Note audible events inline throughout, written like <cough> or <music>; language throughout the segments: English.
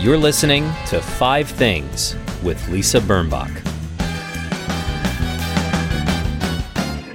You're listening to Five Things with Lisa Birnbach.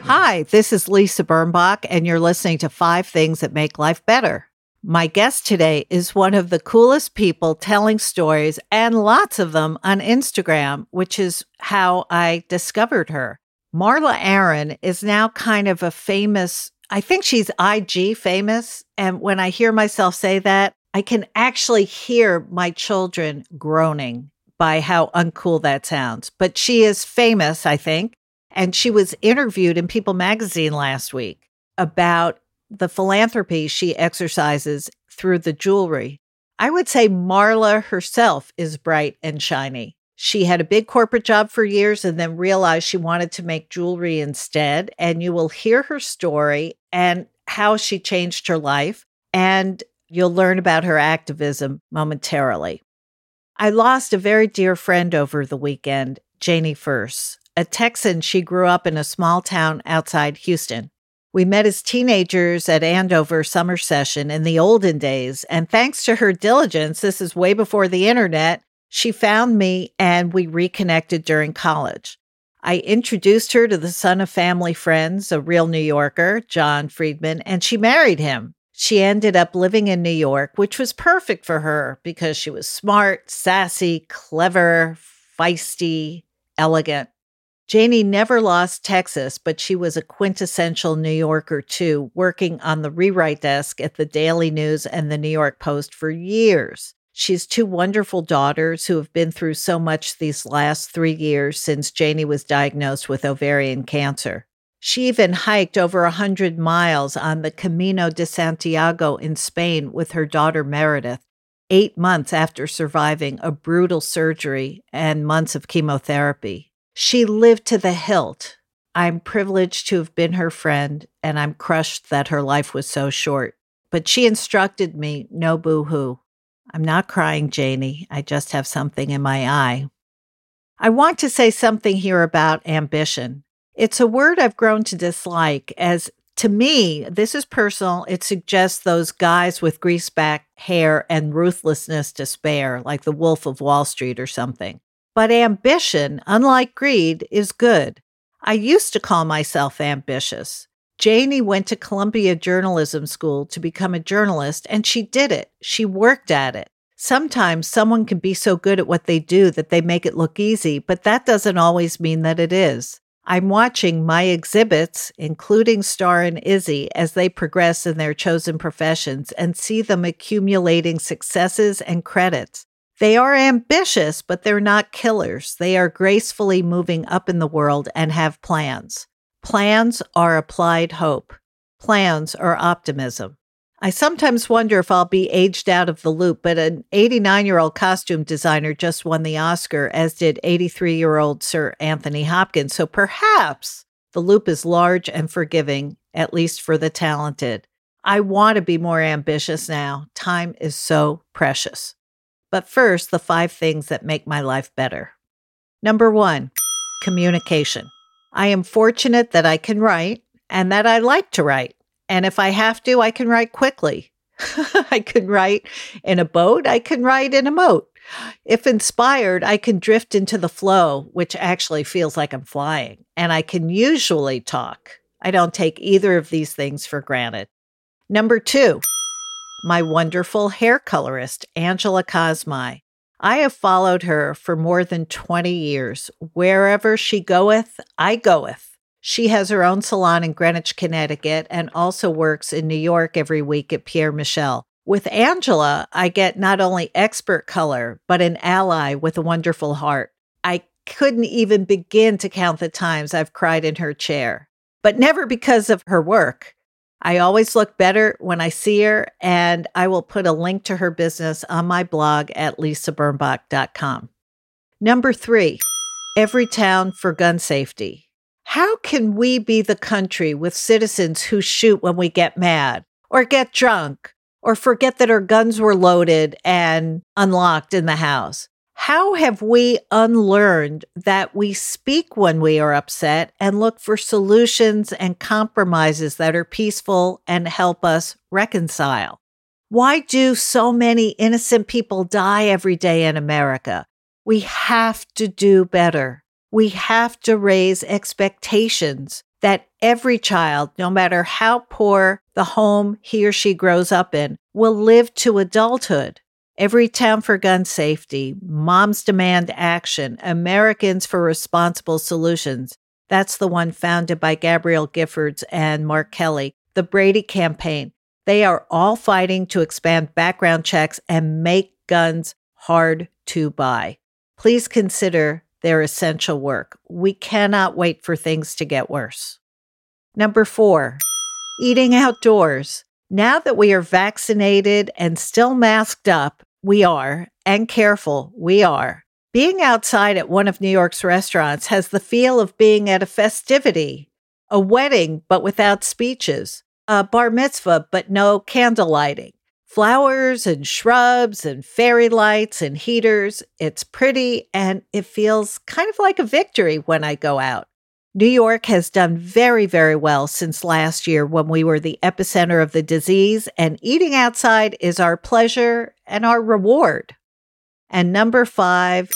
Hi, this is Lisa Birnbach, and you're listening to Five Things That Make Life Better. My guest today is one of the coolest people telling stories and lots of them on Instagram, which is how I discovered her. Marla Aaron is now kind of a famous, I think she's IG famous. And when I hear myself say that, I can actually hear my children groaning by how uncool that sounds. But she is famous, I think. And she was interviewed in People magazine last week about the philanthropy she exercises through the jewelry. I would say Marla herself is bright and shiny. She had a big corporate job for years and then realized she wanted to make jewelry instead. And you will hear her story and how she changed her life. And you'll learn about her activism momentarily. I lost a very dear friend over the weekend, Janie Furse. A Texan, she grew up in a small town outside Houston. We met as teenagers at Andover summer session in the olden days, and thanks to her diligence, this is way before the internet, she found me and we reconnected during college. I introduced her to the son of family friends, a real New Yorker, John Friedman, and she married him. She ended up living in New York, which was perfect for her because she was smart, sassy, clever, feisty, elegant. Janie never lost Texas, but she was a quintessential New Yorker too, working on the rewrite desk at the Daily News and the New York Post for years. She has two wonderful daughters who have been through so much these last three years since Janie was diagnosed with ovarian cancer. She even hiked over a hundred miles on the Camino de Santiago in Spain with her daughter Meredith, eight months after surviving a brutal surgery and months of chemotherapy. She lived to the hilt. I'm privileged to have been her friend, and I'm crushed that her life was so short. But she instructed me no boo hoo. I'm not crying, Janie. I just have something in my eye. I want to say something here about ambition. It's a word I've grown to dislike as to me, this is personal. It suggests those guys with greaseback hair and ruthlessness to spare, like the Wolf of Wall Street or something. But ambition, unlike greed, is good. I used to call myself ambitious. Janie went to Columbia Journalism School to become a journalist, and she did it. She worked at it. Sometimes someone can be so good at what they do that they make it look easy, but that doesn't always mean that it is. I'm watching my exhibits, including Star and Izzy, as they progress in their chosen professions and see them accumulating successes and credits. They are ambitious, but they're not killers. They are gracefully moving up in the world and have plans. Plans are applied hope. Plans are optimism. I sometimes wonder if I'll be aged out of the loop, but an 89 year old costume designer just won the Oscar, as did 83 year old Sir Anthony Hopkins. So perhaps the loop is large and forgiving, at least for the talented. I want to be more ambitious now. Time is so precious. But first, the five things that make my life better. Number one, communication. I am fortunate that I can write and that I like to write. And if I have to, I can write quickly. <laughs> I can write in a boat, I can write in a moat. If inspired, I can drift into the flow, which actually feels like I'm flying, and I can usually talk. I don't take either of these things for granted. Number two, my wonderful hair colorist, Angela Cosmai. I have followed her for more than 20 years. Wherever she goeth, I goeth. She has her own salon in Greenwich, Connecticut, and also works in New York every week at Pierre Michel. With Angela, I get not only expert color, but an ally with a wonderful heart. I couldn't even begin to count the times I've cried in her chair, but never because of her work. I always look better when I see her, and I will put a link to her business on my blog at lisabirnbach.com. Number three, Everytown for gun safety. How can we be the country with citizens who shoot when we get mad or get drunk or forget that our guns were loaded and unlocked in the house? How have we unlearned that we speak when we are upset and look for solutions and compromises that are peaceful and help us reconcile? Why do so many innocent people die every day in America? We have to do better. We have to raise expectations that every child, no matter how poor the home he or she grows up in, will live to adulthood. Everytown for Gun Safety, Moms Demand Action, Americans for Responsible Solutions. That's the one founded by Gabrielle Giffords and Mark Kelly. The Brady Campaign. They are all fighting to expand background checks and make guns hard to buy. Please consider their essential work. We cannot wait for things to get worse. Number four, eating outdoors. Now that we are vaccinated and still masked up, we are, and careful, we are. Being outside at one of New York's restaurants has the feel of being at a festivity, a wedding, but without speeches, a bar mitzvah, but no candle lighting, flowers and shrubs and fairy lights and heaters. It's pretty and it feels kind of like a victory when I go out. New York has done very, very well since last year when we were the epicenter of the disease, and eating outside is our pleasure and our reward. And number five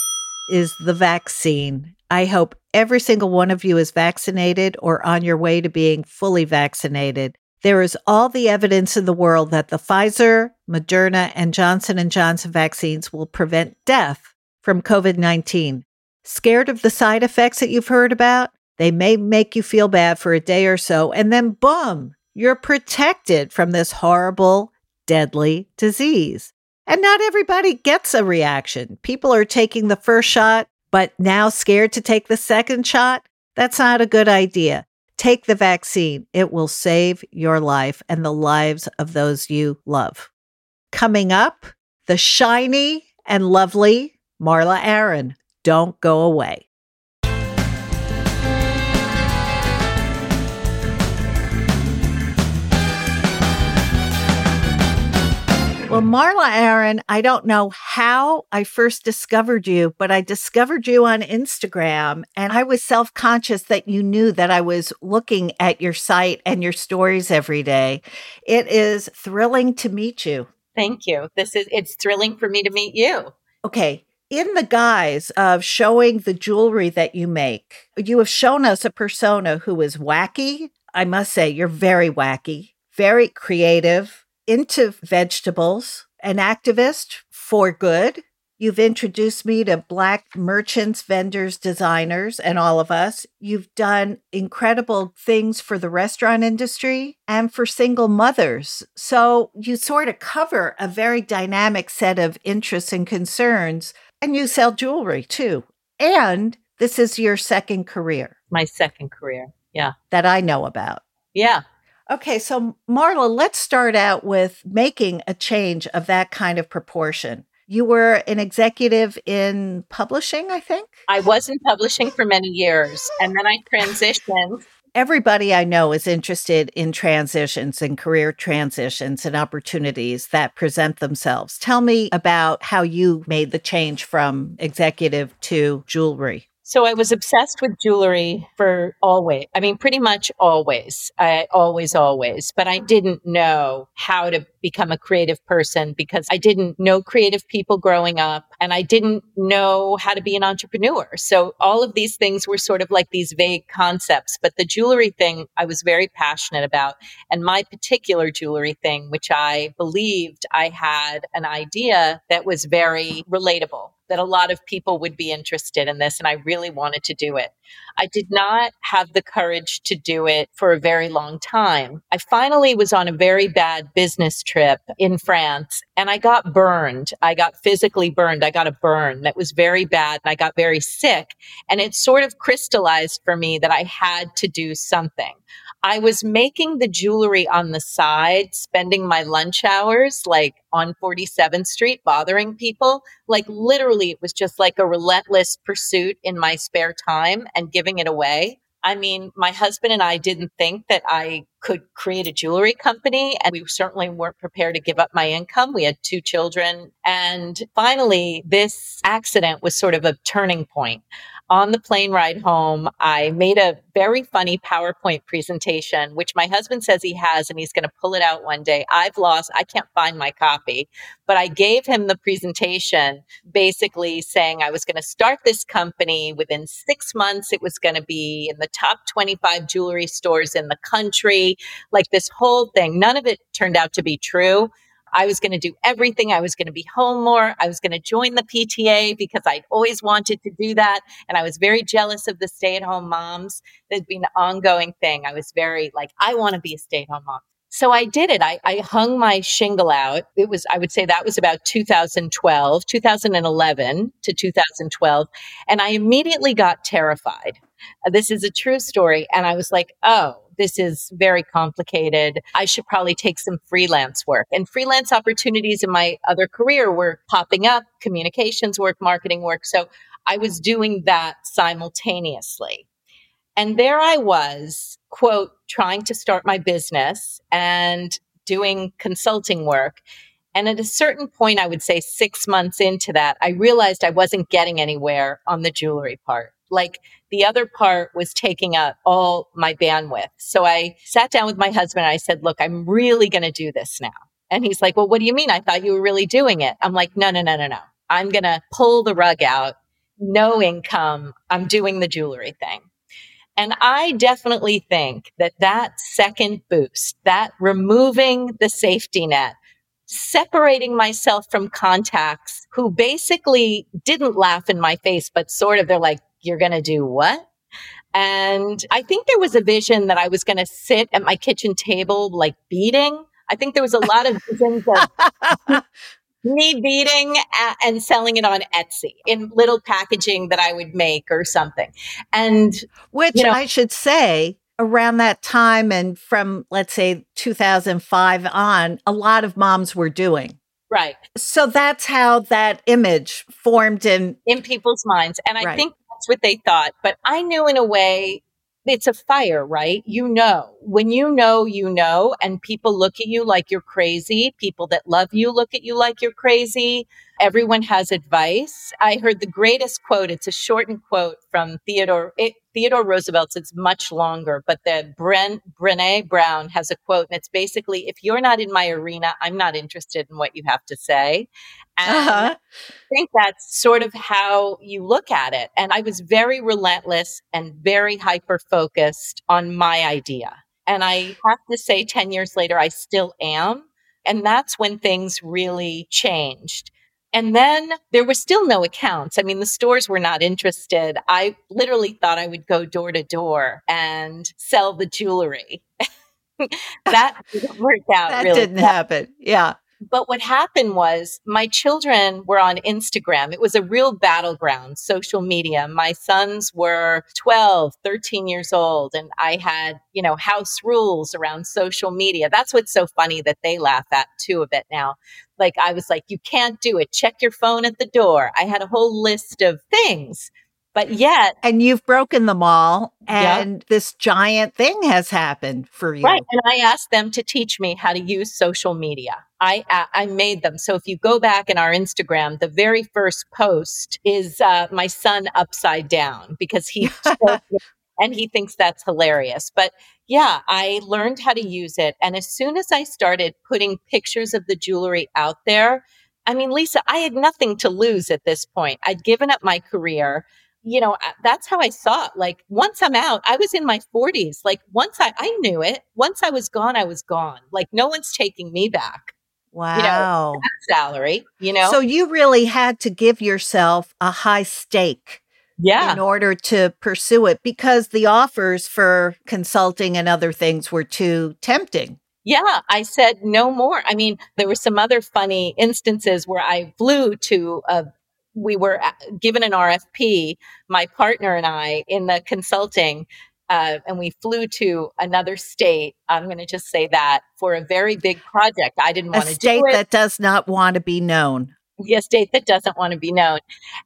is the vaccine. I hope every single one of you is vaccinated or on your way to being fully vaccinated. There is all the evidence in the world that the Pfizer, Moderna, and Johnson & Johnson vaccines will prevent death from COVID-19. Scared of the side effects that you've heard about? They may make you feel bad for a day or so, and then boom, you're protected from this horrible, deadly disease. And not everybody gets a reaction. People are taking the first shot, but now scared to take the second shot. That's not a good idea. Take the vaccine. It will save your life and the lives of those you love. Coming up, the shiny and lovely Marla Aaron. Don't go away. Well, Marla Aaron, I don't know how I first discovered you, but I discovered you on Instagram and I was self conscious that you knew that I was looking at your site and your stories every day. It is thrilling to meet you. Thank you. This is, it's thrilling for me to meet you. Okay. In the guise of showing the jewelry that you make, you have shown us a persona who is wacky. I must say, you're very wacky, very creative into vegetables, an activist for good. You've introduced me to Black merchants, vendors, designers, and all of us. You've done incredible things for the restaurant industry and for single mothers. So you sort of cover a very dynamic set of interests and concerns. And you sell jewelry too. And this is your second career. My second career. Yeah. That I know about. Yeah. Okay, so Marla, let's start out with making a change of that kind of proportion. You were an executive in publishing, I think? I was in publishing for many years, and then I transitioned. Everybody I know is interested in transitions and career transitions and opportunities that present themselves. Tell me about how you made the change from executive to jewelry. So I was obsessed with jewelry for always. I mean, pretty much always. I always, always. But I didn't know how to become a creative person because I didn't know creative people growing up and I didn't know how to be an entrepreneur. So all of these things were sort of like these vague concepts. But the jewelry thing I was very passionate about. And my particular jewelry thing, which I believed I had an idea that was very relatable that a lot of people would be interested in this and I really wanted to do it. I did not have the courage to do it for a very long time. I finally was on a very bad business trip in France and I got burned. I got physically burned. I got a burn that was very bad and I got very sick and it sort of crystallized for me that I had to do something. I was making the jewelry on the side, spending my lunch hours like on 47th Street, bothering people. Like literally, it was just like a relentless pursuit in my spare time and giving it away. I mean, my husband and I didn't think that I could create a jewelry company, and we certainly weren't prepared to give up my income. We had two children. And finally, this accident was sort of a turning point. On the plane ride home, I made a very funny PowerPoint presentation, which my husband says he has and he's going to pull it out one day. I've lost, I can't find my copy, but I gave him the presentation basically saying I was going to start this company within six months. It was going to be in the top 25 jewelry stores in the country, like this whole thing. None of it turned out to be true. I was going to do everything. I was going to be home more. I was going to join the PTA because I'd always wanted to do that. And I was very jealous of the stay at home moms. There's been an ongoing thing. I was very like, I want to be a stay at home mom. So I did it. I, I hung my shingle out. It was, I would say that was about 2012, 2011 to 2012. And I immediately got terrified. This is a true story. And I was like, oh, this is very complicated. I should probably take some freelance work. And freelance opportunities in my other career were popping up communications work, marketing work. So I was doing that simultaneously. And there I was, quote, trying to start my business and doing consulting work. And at a certain point, I would say six months into that, I realized I wasn't getting anywhere on the jewelry part. Like the other part was taking up all my bandwidth. So I sat down with my husband and I said, look, I'm really going to do this now. And he's like, well, what do you mean? I thought you were really doing it. I'm like, no, no, no, no, no. I'm going to pull the rug out. No income. I'm doing the jewelry thing. And I definitely think that that second boost, that removing the safety net, separating myself from contacts who basically didn't laugh in my face, but sort of they're like, you're going to do what? And I think there was a vision that I was going to sit at my kitchen table, like beading. I think there was a lot of <laughs> visions of <laughs> me beading and selling it on Etsy in little packaging that I would make or something. And which you know, I should say around that time and from let's say 2005 on, a lot of moms were doing. Right. So that's how that image formed in in people's minds. And I right. think that's what they thought. But I knew in a way it's a fire, right? You know, when you know, you know, and people look at you like you're crazy. People that love you look at you like you're crazy. Everyone has advice. I heard the greatest quote. It's a shortened quote from Theodore, it, Theodore Roosevelt's. It's much longer, but the Bren, Brene Brown has a quote and it's basically, if you're not in my arena, I'm not interested in what you have to say. And uh-huh. I think that's sort of how you look at it. And I was very relentless and very hyper focused on my idea. And I have to say, 10 years later, I still am. And that's when things really changed. And then there were still no accounts. I mean, the stores were not interested. I literally thought I would go door to door and sell the jewelry. <laughs> that didn't work out. That really didn't well. happen. Yeah. But what happened was my children were on Instagram. It was a real battleground, social media. My sons were 12, 13 years old, and I had, you know, house rules around social media. That's what's so funny that they laugh at too a bit now. Like I was like, you can't do it. Check your phone at the door. I had a whole list of things but yet, and you've broken them all, and this giant thing has happened for you. Right. And I asked them to teach me how to use social media. I I made them. So if you go back in our Instagram, the very first post is uh, my son upside down because he <laughs> and he thinks that's hilarious. But yeah, I learned how to use it, and as soon as I started putting pictures of the jewelry out there. I mean, Lisa, I had nothing to lose at this point. I'd given up my career you know, that's how I saw it. Like once I'm out, I was in my 40s. Like once I, I knew it. Once I was gone, I was gone. Like no one's taking me back. Wow. You know, salary, you know? So you really had to give yourself a high stake. Yeah. In order to pursue it because the offers for consulting and other things were too tempting. Yeah, I said no more. I mean, there were some other funny instances where I flew to a we were uh, given an RFP, my partner and I, in the consulting, uh, and we flew to another state. I'm going to just say that for a very big project. I didn't want to do it. A state that does not want to be known. A state that doesn't want to be known.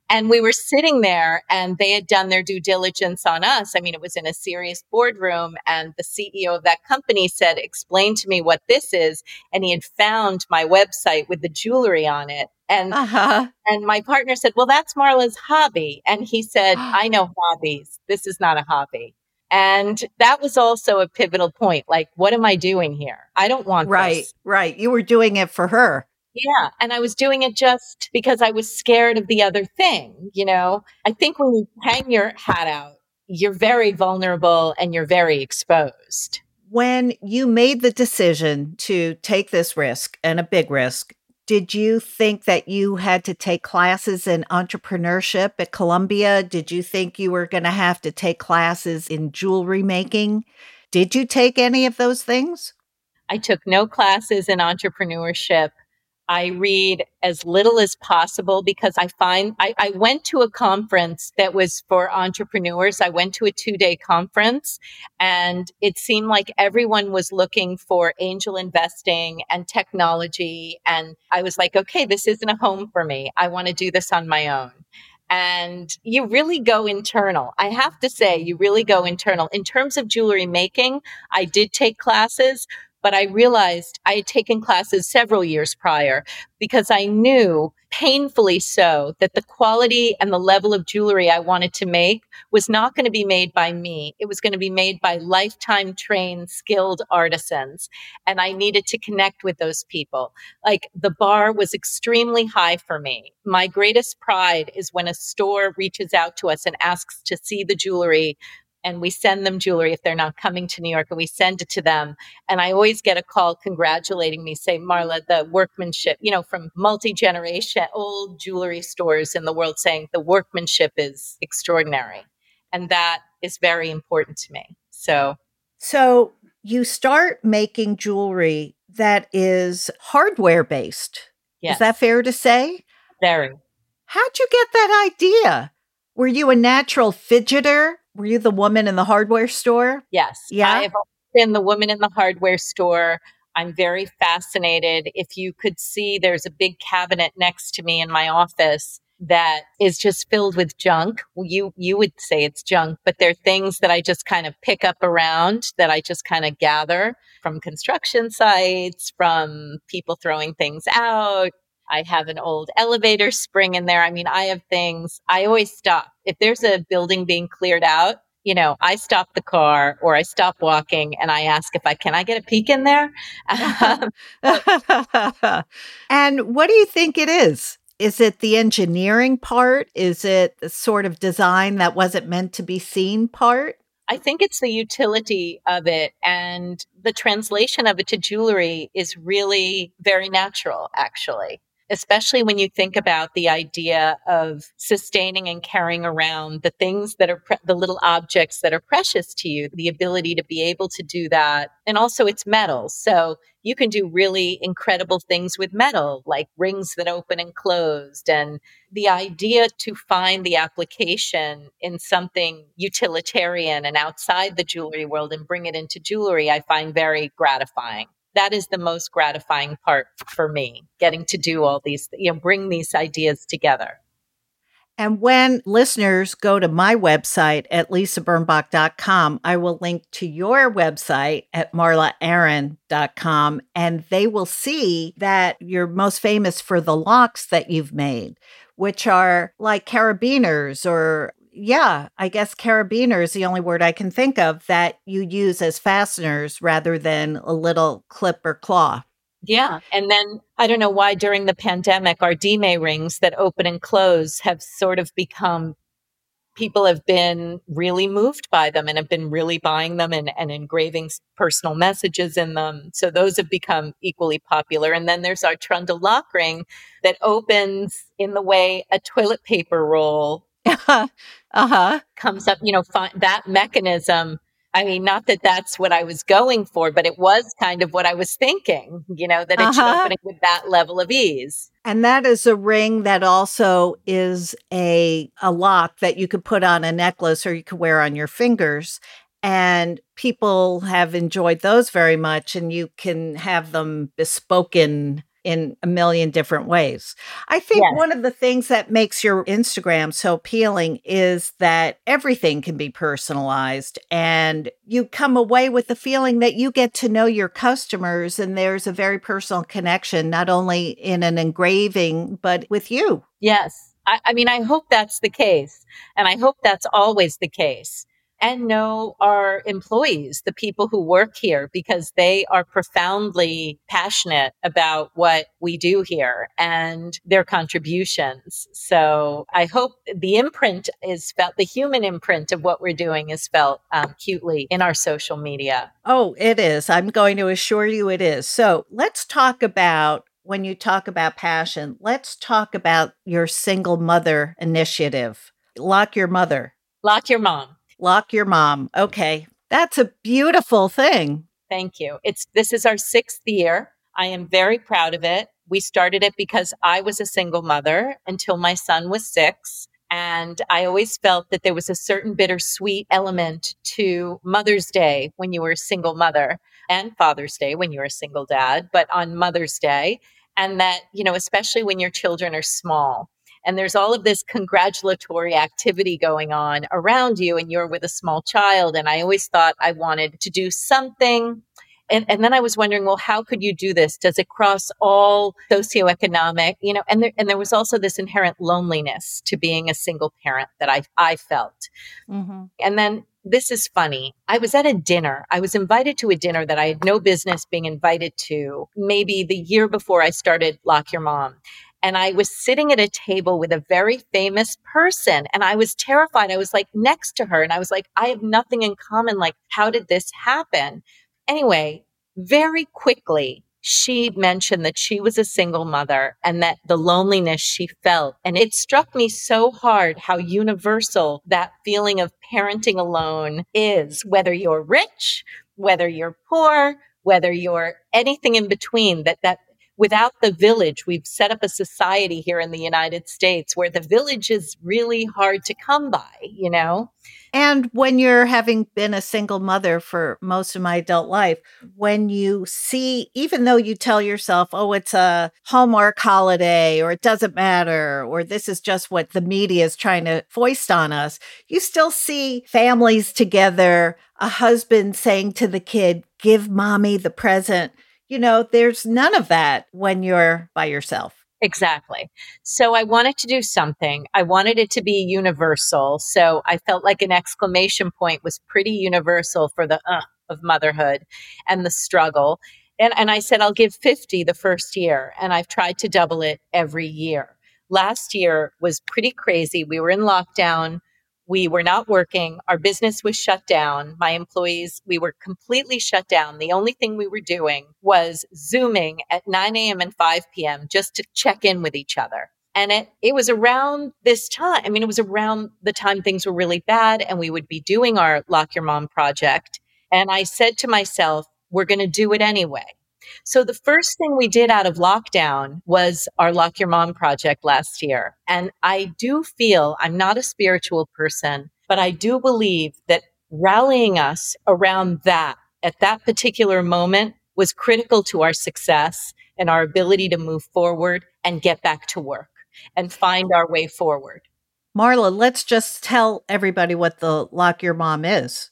And we were sitting there and they had done their due diligence on us. I mean, it was in a serious boardroom and the CEO of that company said, explain to me what this is. And he had found my website with the jewelry on it And uh-huh. and my partner said, "Well, that's Marla's hobby." And he said, <gasps> "I know hobbies. This is not a hobby." And that was also a pivotal point. Like, what am I doing here? I don't want right, this. right. You were doing it for her. Yeah. And I was doing it just because I was scared of the other thing. You know, I think when you hang your hat out, you're very vulnerable and you're very exposed. When you made the decision to take this risk and a big risk, did you think that you had to take classes in entrepreneurship at Columbia? Did you think you were going to have to take classes in jewelry making? Did you take any of those things? I took no classes in entrepreneurship. I read as little as possible because I find I, I, went to a conference that was for entrepreneurs. I went to a two day conference and it seemed like everyone was looking for angel investing and technology. And I was like, okay, this isn't a home for me. I want to do this on my own and you really go internal. I have to say, you really go internal. In terms of jewelry making, I did take classes, but I realized I had taken classes several years prior because I knew painfully so that the quality and the level of jewelry I wanted to make was not going to be made by me. It was going to be made by lifetime trained, skilled artisans. And I needed to connect with those people. Like the bar was extremely high for me. My greatest pride is when a store reaches out to us and asks to see the jewelry and we send them jewelry if they're not coming to New York and we send it to them. And I always get a call congratulating me, say, Marla, the workmanship, you know, from multi generation old jewelry stores in the world saying the workmanship is extraordinary. And that is very important to me. So, so you start making jewelry that is hardware based. Yes. Is that fair to say? Very. How'd you get that idea? Were you a natural fidgeter? Were you the woman in the hardware store? Yes. Yeah. I've been the woman in the hardware store. I'm very fascinated. If you could see, there's a big cabinet next to me in my office that is just filled with junk. You you would say it's junk, but they're things that I just kind of pick up around that I just kind of gather from construction sites, from people throwing things out, I have an old elevator spring in there. I mean, I have things. I always stop. If there's a building being cleared out, you know, I stop the car or I stop walking and I ask if I can I get a peek in there. <laughs> <laughs> and what do you think it is? Is it the engineering part? Is it the sort of design that wasn't meant to be seen part? I think it's the utility of it and the translation of it to jewelry is really very natural, actually especially when you think about the idea of sustaining and carrying around the things that are pre- the little objects that are precious to you, the ability to be able to do that. And also it's metal. So you can do really incredible things with metal, like rings that open and closed. And the idea to find the application in something utilitarian and outside the jewelry world and bring it into jewelry, I find very gratifying that is the most gratifying part for me, getting to do all these, you know, bring these ideas together. And when listeners go to my website at lisabirnbach.com, I will link to your website at marlaaaron.com and they will see that you're most famous for the locks that you've made, which are like carabiners or yeah, I guess carabiner is the only word I can think of that you use as fasteners rather than a little clip or claw. Yeah. And then I don't know why during the pandemic, our Dime rings that open and close have sort of become people have been really moved by them and have been really buying them and, and engraving personal messages in them. So those have become equally popular. And then there's our trundle lock ring that opens in the way a toilet paper roll uh-huh. comes up, you know, fi- that mechanism. I mean, not that that's what I was going for, but it was kind of what I was thinking, you know, that it uh-huh. should open with that level of ease. And that is a ring that also is a a lock that you could put on a necklace or you could wear on your fingers. And people have enjoyed those very much, and you can have them bespoken in a million different ways. I think Yes. one of the things that makes your Instagram so appealing is that everything can be personalized and you come away with the feeling that you get to know your customers and there's a very personal connection, not only in an engraving, but with you. Yes. I, I mean, I hope that's the case. And I hope that's always the case. And know our employees, the people who work here, because they are profoundly passionate about what we do here and their contributions. So I hope the imprint is felt, the human imprint of what we're doing is felt um, cutely in our social media. Oh, it is. I'm going to assure you it is. So let's talk about when you talk about passion, let's talk about your single mother initiative. Lock your mother, Lock your mom. Lock your mom. Okay. That's a beautiful thing. Thank you. It's this is our sixth year. I am very proud of it. We started it because I was a single mother until my son was six. And I always felt that there was a certain bittersweet element to Mother's Day when you were a single mother and Father's Day when you were a single dad, but on Mother's Day. And that, you know, especially when your children are small and there's all of this congratulatory activity going on around you and you're with a small child and i always thought i wanted to do something and, and then i was wondering well how could you do this does it cross all socioeconomic you know and there, and there was also this inherent loneliness to being a single parent that i i felt Mm-hmm. and then this is funny. I was at a dinner. I was invited to a dinner that I had no business being invited to, maybe the year before I started Lock Your Mom. And I was sitting at a table with a very famous person and I was terrified. I was like next to her and I was like, I have nothing in common. Like, how did this happen? Anyway, very quickly, she mentioned that she was a single mother and that the loneliness she felt. And it struck me so hard how universal that feeling of parenting alone is, whether you're rich, whether you're poor, whether you're anything in between, that, that without the village, we've set up a society here in the United States where the village is really hard to come by, you know? And when you're having been a single mother for most of my adult life, when you see, even though you tell yourself, oh, it's a Hallmark holiday or it doesn't matter, or this is just what the media is trying to foist on us, you still see families together, a husband saying to the kid, give mommy the present. You know, there's none of that when you're by yourself. Exactly. So I wanted to do something. I wanted it to be universal. So I felt like an exclamation point was pretty universal for the uh of motherhood and the struggle. And, and I said, I'll give 50 the first year. And I've tried to double it every year. Last year was pretty crazy. We were in lockdown. We were not working. Our business was shut down. My employees, we were completely shut down. The only thing we were doing was Zooming at 9 a.m. and 5 p.m. just to check in with each other. And it, it was around this time. I mean, it was around the time things were really bad and we would be doing our Lock Your Mom project. And I said to myself, we're going to do it anyway. So the first thing we did out of lockdown was our Lock Your Mom project last year. And I do feel I'm not a spiritual person, but I do believe that rallying us around that at that particular moment was critical to our success and our ability to move forward and get back to work and find our way forward. Marla, let's just tell everybody what the Lock Your Mom is,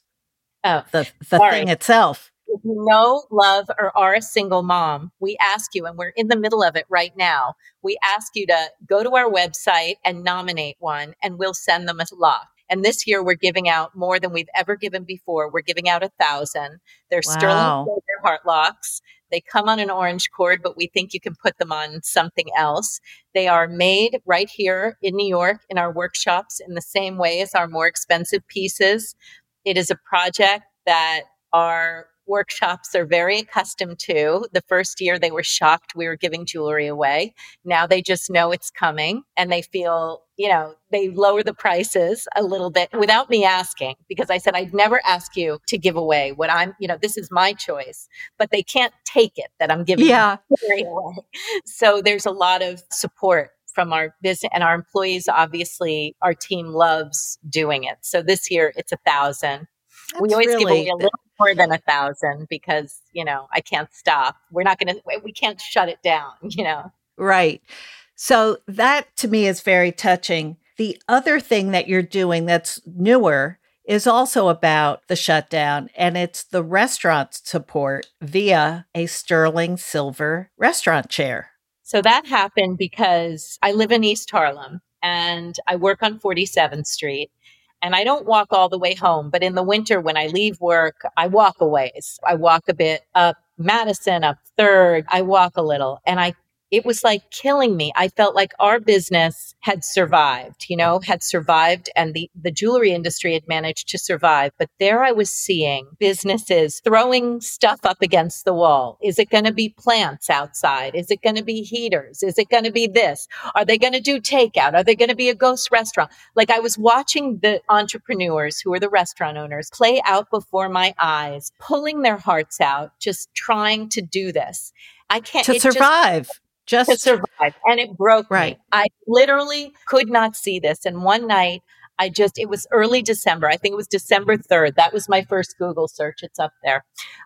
Oh, the, the thing itself. If you know, love, or are a single mom, we ask you, and we're in the middle of it right now, we ask you to go to our website and nominate one, and we'll send them a lock. And this year, we're giving out more than we've ever given before. We're giving out a thousand. They're Wow. sterling silver heart locks. They come on an orange cord, but we think you can put them on something else. They are made right here in New York in our workshops in the same way as our more expensive pieces. It is a project that our workshops are very accustomed to. The first year they were shocked we were giving jewelry away. Now they just know it's coming and they feel, you know, they lower the prices a little bit without me asking because I said I'd never ask you to give away what I'm, you know, this is my choice, but they can't take it that I'm giving Yeah. <laughs> jewelry away. So there's a lot of support from our business and our employees. Obviously, our team loves doing it. So this year it's a thousand we That's always give away a little more than a thousand because, you know, I can't stop. We're not going to, we can't shut it down, <laughs> you know? Right. So that to me is very touching. The other thing that you're doing that's newer is also about the shutdown, and it's the restaurant support via a sterling silver restaurant chair. So that happened because I live in East Harlem and I work on 47th Street. And I don't walk all the way home, but in the winter when I leave work, I walk a ways. I walk a bit up Madison, up third. I walk a little and I it was like killing me. I felt like our business had survived, you know, had survived and the, the jewelry industry had managed to survive. But there I was seeing businesses throwing stuff up against the wall. Is it going to be plants outside? Is it going to be heaters? Is it going to be this? Are they going to do takeout? Are they going to be a ghost restaurant? Like I was watching the entrepreneurs who are the restaurant owners play out before my eyes, pulling their hearts out, just trying to do this. I can't to survive. Just, just to survive. And it broke right. me. I literally could not see this. And one night, I just, it was early December. I think it was December 3rd. That was my first Google search. It's up there.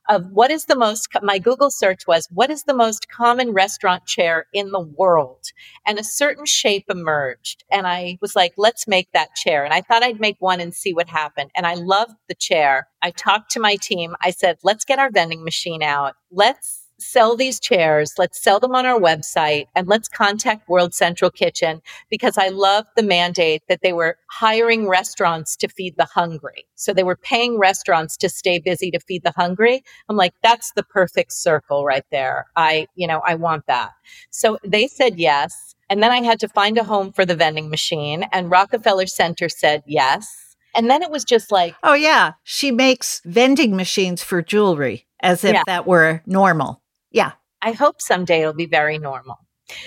Of what is the most, my Google search was, what is the most common restaurant chair in the world? And a certain shape emerged. And I was like, let's make that chair. And I thought I'd make one and see what happened. And I loved the chair. I talked to my team. I said, let's get our vending machine out. Let's sell these chairs. Let's sell them on our website and let's contact World Central Kitchen because I love the mandate that they were hiring restaurants to feed the hungry. So they were paying restaurants to stay busy to feed the hungry. I'm like, that's the perfect circle right there. I, you know, I want that. So they said yes. And then I had to find a home for the vending machine and Rockefeller Center said yes. And then it was just like, oh, yeah, she makes vending machines for jewelry as if yeah. that were normal. Yeah. I hope someday it'll be very normal.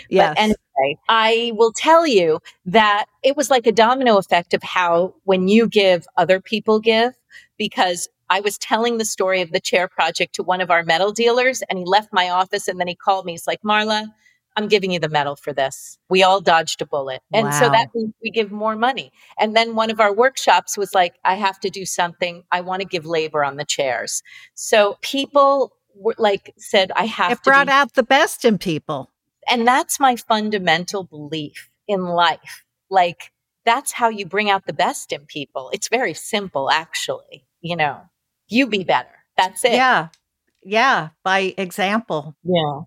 Yes. But anyway, I will tell you that it was like a domino effect of how when you give, other people give, because I was telling the story of the chair project to one of our metal dealers and he left my office and then he called me. He's like, Marla, I'm giving you the metal for this. We all dodged a bullet. And wow. so that means we give more money. And then one of our workshops was like, I have to do something. I want to give labor on the chairs. So people like said, I have it brought be- out the best in people. And that's my fundamental belief in life. Like that's how you bring out the best in people. It's very simple, actually. You know, you be better. That's it. Yeah. Yeah. By example. Yeah.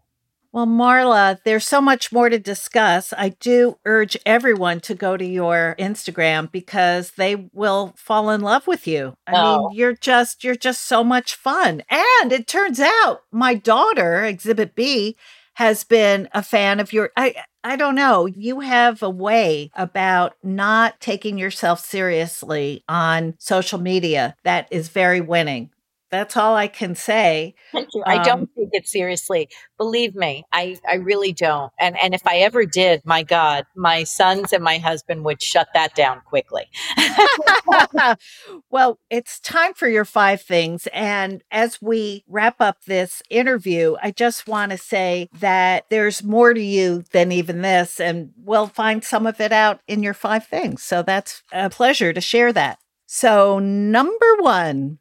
Well, Marla, there's so much more to discuss. I do urge everyone to go to your Instagram because they will fall in love with you. I oh. mean, you're just you're just so much fun. And it turns out my daughter, Exhibit B, has been a fan of your I I don't know. You have a way about not taking yourself seriously on social media that is very winning. That's all I can say. Thank you. I um, don't take it seriously. Believe me, I, I really don't. And and if I ever did, my God, my sons and my husband would shut that down quickly. <laughs> well, it's time for your five things. And as we wrap up this interview, I just want to say that there's more to you than even this, and we'll find some of it out in your five things. So that's a pleasure to share that. So, number one.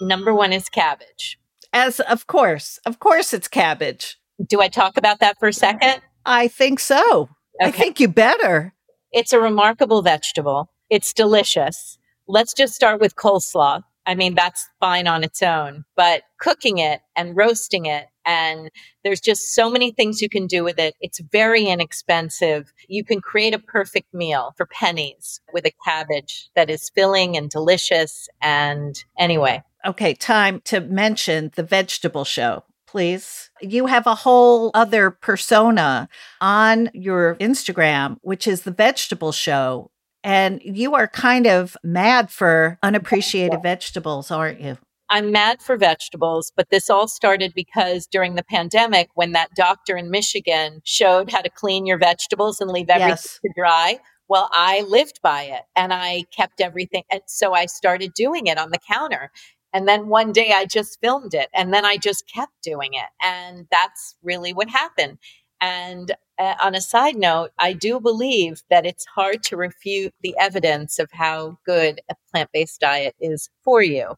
Number one is cabbage. As of course, of course, it's cabbage. Do I talk about that for a second? I think so. Okay. I think you better. It's a remarkable vegetable. It's delicious. Let's just start with coleslaw. I mean, that's fine on its own, but cooking it and roasting it and there's just so many things you can do with it. It's very inexpensive. You can create a perfect meal for pennies with a cabbage that is filling and delicious. And anyway. Okay, time to mention the vegetable show please. You have a whole other persona on your Instagram, which is the vegetable show. And you are kind of mad for unappreciated <laughs> vegetables, aren't you? I'm mad for vegetables, but this all started because during the pandemic, when that doctor in Michigan showed how to clean your vegetables and leave everything yes. to dry, well, I lived by it and I kept everything. And so I started doing it on the counter. And then one day I just filmed it and then I just kept doing it. And that's really what happened. And uh, on a side note, I do believe that it's hard to refute the evidence of how good a plant based diet is for you.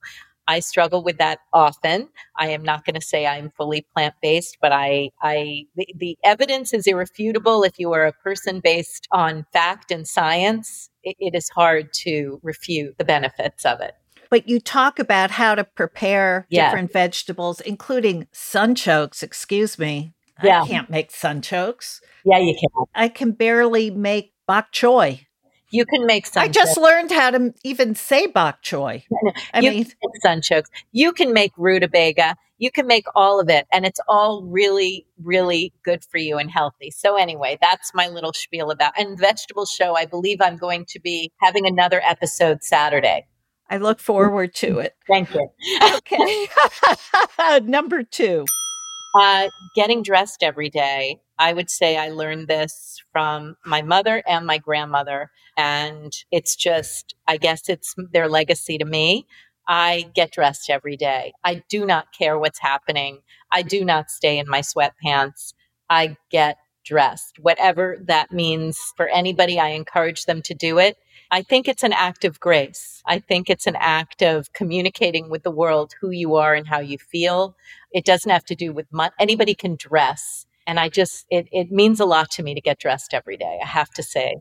I struggle with that often. I am not going to say I'm fully plant based, but I, I, the, the, evidence is irrefutable. If you are a person based on fact and science, it, it is hard to refute the benefits of it. But you talk about how to prepare different vegetables, including sunchokes. Excuse me. Yeah. I can't make sunchokes. Yeah, you can. I can barely make bok choy. You can make sun. I just learned how to even say bok choy. <laughs> I you mean, can sunchokes. You can make rutabaga. You can make all of it, and it's all really, really good for you and healthy. So anyway, that's my little spiel about and vegetable show. I believe I'm going to be having another episode Saturday. I look forward to it. Thank you. Okay. <laughs> Number two. Uh, getting dressed every day. I would say I learned this from my mother and my grandmother. And it's just, I guess it's their legacy to me. I get dressed every day. I do not care what's happening. I do not stay in my sweatpants. I get dressed, whatever that means for anybody. I encourage them to do it. I think it's an act of grace. I think it's an act of communicating with the world who you are and how you feel. It doesn't have to do with money. Anybody can dress. And I just, it, it means a lot to me to get dressed every day, I have to say.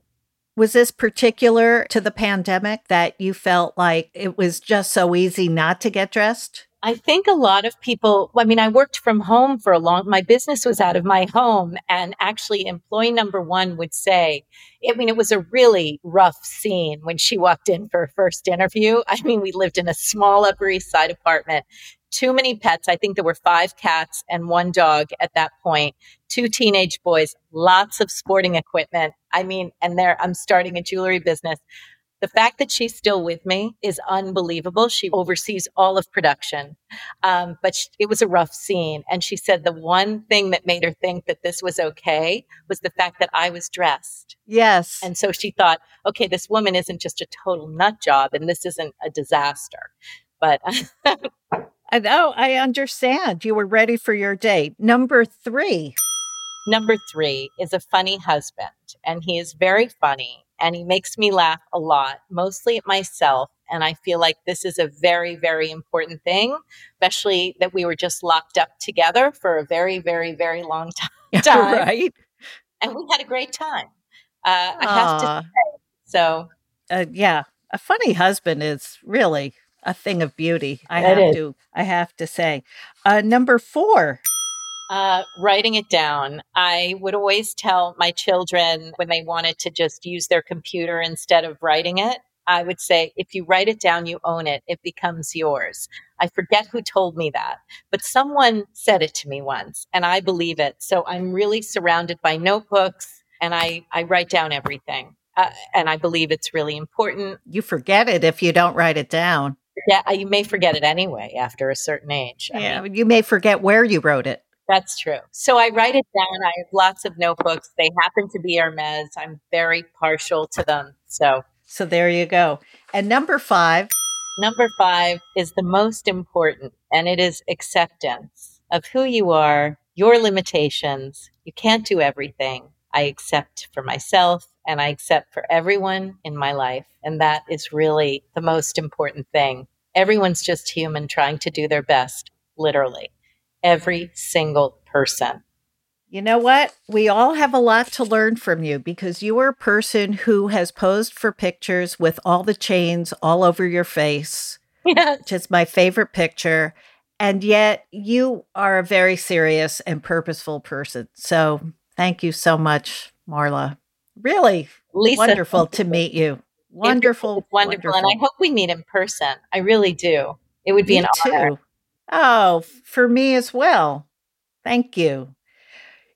Was this particular to the pandemic that you felt like it was just so easy not to get dressed? I think a lot of people, I mean, I worked from home for a long, my business was out of my home. And actually, employee number one would say, I mean, it was a really rough scene when she walked in for a first interview. I mean, we lived in a small Upper East Side apartment, too many pets. I think there were five cats and one dog at that point, two teenage boys, lots of sporting equipment. I mean, and there, I'm starting a jewelry business. The fact that she's still with me is unbelievable. She oversees all of production. Um, but she, it was a rough scene. And she said the one thing that made her think that this was okay was the fact that I was dressed. Yes. And so she thought, okay, this woman isn't just a total nut job and this isn't a disaster. But I know, I understand. You were ready for your date. Number three. Number three is a funny husband, and he is very funny and he makes me laugh a lot, mostly at myself. And I feel like this is a very, very important thing, especially that we were just locked up together for a very, very, very long <laughs> time. right. And we had a great time. Uh, I have to say. So, uh, yeah, a funny husband is really a thing of beauty. I have is. to, I have to say. Uh, number four. Uh, writing it down. I would always tell my children when they wanted to just use their computer instead of writing it, I would say, if you write it down, you own it. It becomes yours. I forget who told me that, but someone said it to me once and I believe it. So I'm really surrounded by notebooks and I, I write down everything. Uh, and I believe it's really important. You forget it if you don't write it down. Yeah, you may forget it anyway after a certain age. yeah, mean, you may forget where you wrote it. That's true. So I write it down. I have lots of notebooks. They happen to be Hermes. I'm very partial to them. So So there you go. And number 5, number 5 is the most important and it is acceptance of who you are, your limitations. You can't do everything. I accept for myself and I accept for everyone in my life. And that is really the most important thing. Everyone's just human trying to do their best, literally every single person. You know what? We all have a lot to learn from you because you are a person who has posed for pictures with all the chains all over your face. Yes. Which is my favorite picture. And yet you are a very serious and purposeful person. So thank you so much, Marla. Really Lisa, wonderful to meet you. Wonderful. wonderful. wonderful. And I hope we meet in person. I really do. It would be me an too. honor. Oh, for me as well. Thank you.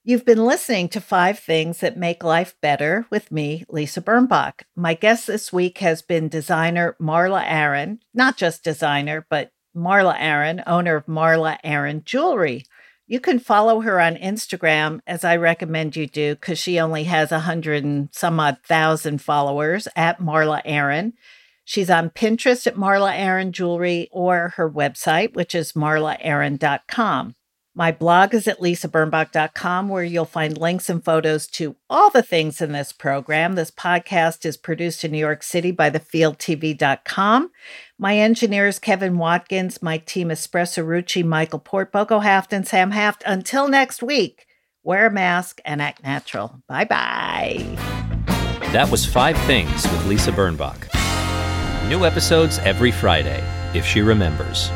You've been listening to Five Things That Make Life Better with me, Lisa Birnbach. My guest this week has been designer Marla Aaron, not just designer, but Marla Aaron, owner of Marla Aaron Jewelry. You can follow her on Instagram, as I recommend you do, because she only has a hundred and some odd thousand followers at Marla Aaron. She's on Pinterest at Marla Aaron Jewelry or her website, which is marlaaaron.com. My blog is at lisabirnbach.com, where you'll find links and photos to all the things in this program. This podcast is produced in New York City by thefieldtv.com. My engineer is Kevin Watkins. My team is Espresso Rucci, Michael Port, Boko Haft, and Sam Haft. Until next week, wear a mask and act natural. Bye bye. That was Five Things with Lisa Birnbach. New episodes every Friday, if she remembers.